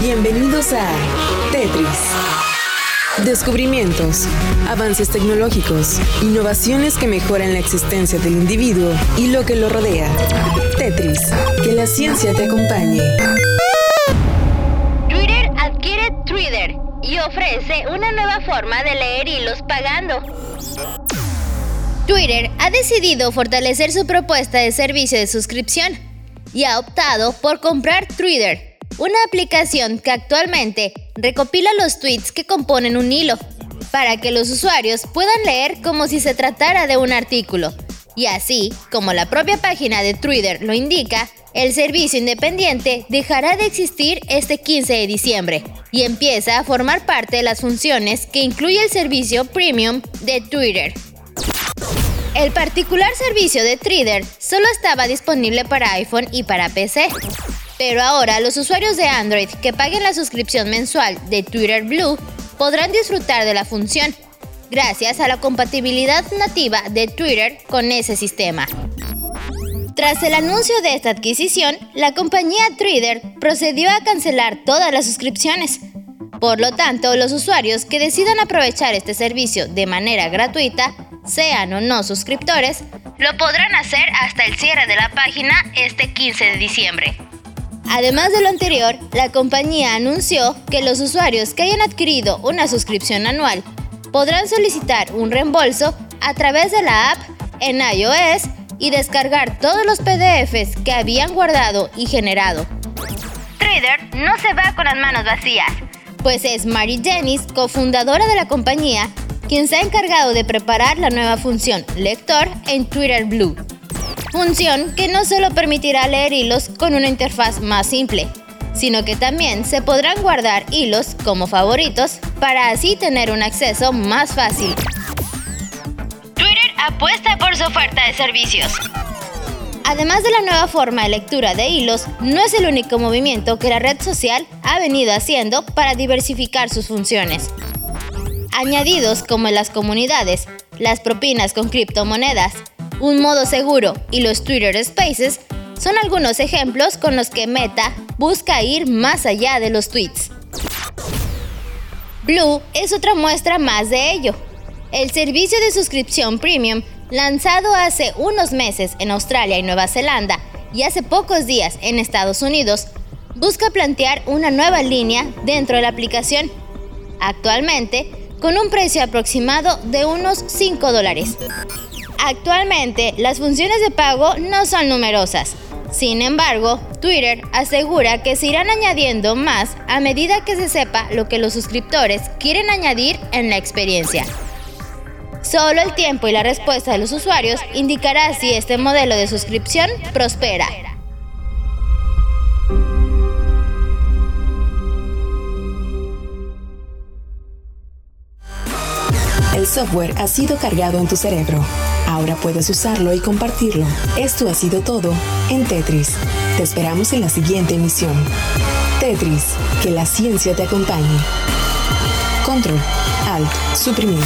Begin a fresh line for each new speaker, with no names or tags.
Bienvenidos a Tetris. Descubrimientos, avances tecnológicos, innovaciones que mejoran la existencia del individuo y lo que lo rodea. Tetris, que la ciencia te acompañe.
Twitter adquiere Twitter y ofrece una nueva forma de leer hilos pagando. Twitter ha decidido fortalecer su propuesta de servicio de suscripción y ha optado por comprar Twitter, una aplicación que actualmente recopila los tweets que componen un hilo, para que los usuarios puedan leer como si se tratara de un artículo. Y así, como la propia página de Twitter lo indica, el servicio independiente dejará de existir este 15 de diciembre y empieza a formar parte de las funciones que incluye el servicio premium de Twitter. El particular servicio de Twitter solo estaba disponible para iPhone y para PC. Pero ahora los usuarios de Android que paguen la suscripción mensual de Twitter Blue podrán disfrutar de la función, gracias a la compatibilidad nativa de Twitter con ese sistema. Tras el anuncio de esta adquisición, la compañía Twitter procedió a cancelar todas las suscripciones. Por lo tanto, los usuarios que decidan aprovechar este servicio de manera gratuita sean o no suscriptores, lo podrán hacer hasta el cierre de la página este 15 de diciembre. Además de lo anterior, la compañía anunció que los usuarios que hayan adquirido una suscripción anual podrán solicitar un reembolso a través de la app en iOS y descargar todos los PDFs que habían guardado y generado. Trader no se va con las manos vacías, pues es Mary Dennis, cofundadora de la compañía, quien se ha encargado de preparar la nueva función Lector en Twitter Blue. Función que no solo permitirá leer hilos con una interfaz más simple, sino que también se podrán guardar hilos como favoritos para así tener un acceso más fácil. Twitter apuesta por su oferta de servicios. Además de la nueva forma de lectura de hilos, no es el único movimiento que la red social ha venido haciendo para diversificar sus funciones añadidos como las comunidades, las propinas con criptomonedas, un modo seguro y los Twitter Spaces son algunos ejemplos con los que Meta busca ir más allá de los tweets. Blue es otra muestra más de ello. El servicio de suscripción premium, lanzado hace unos meses en Australia y Nueva Zelanda y hace pocos días en Estados Unidos, busca plantear una nueva línea dentro de la aplicación. Actualmente, con un precio aproximado de unos 5 dólares. Actualmente, las funciones de pago no son numerosas. Sin embargo, Twitter asegura que se irán añadiendo más a medida que se sepa lo que los suscriptores quieren añadir en la experiencia. Solo el tiempo y la respuesta de los usuarios indicará si este modelo de suscripción prospera.
El software ha sido cargado en tu cerebro. Ahora puedes usarlo y compartirlo. Esto ha sido todo en Tetris. Te esperamos en la siguiente emisión. Tetris, que la ciencia te acompañe. Control, Alt, suprimir.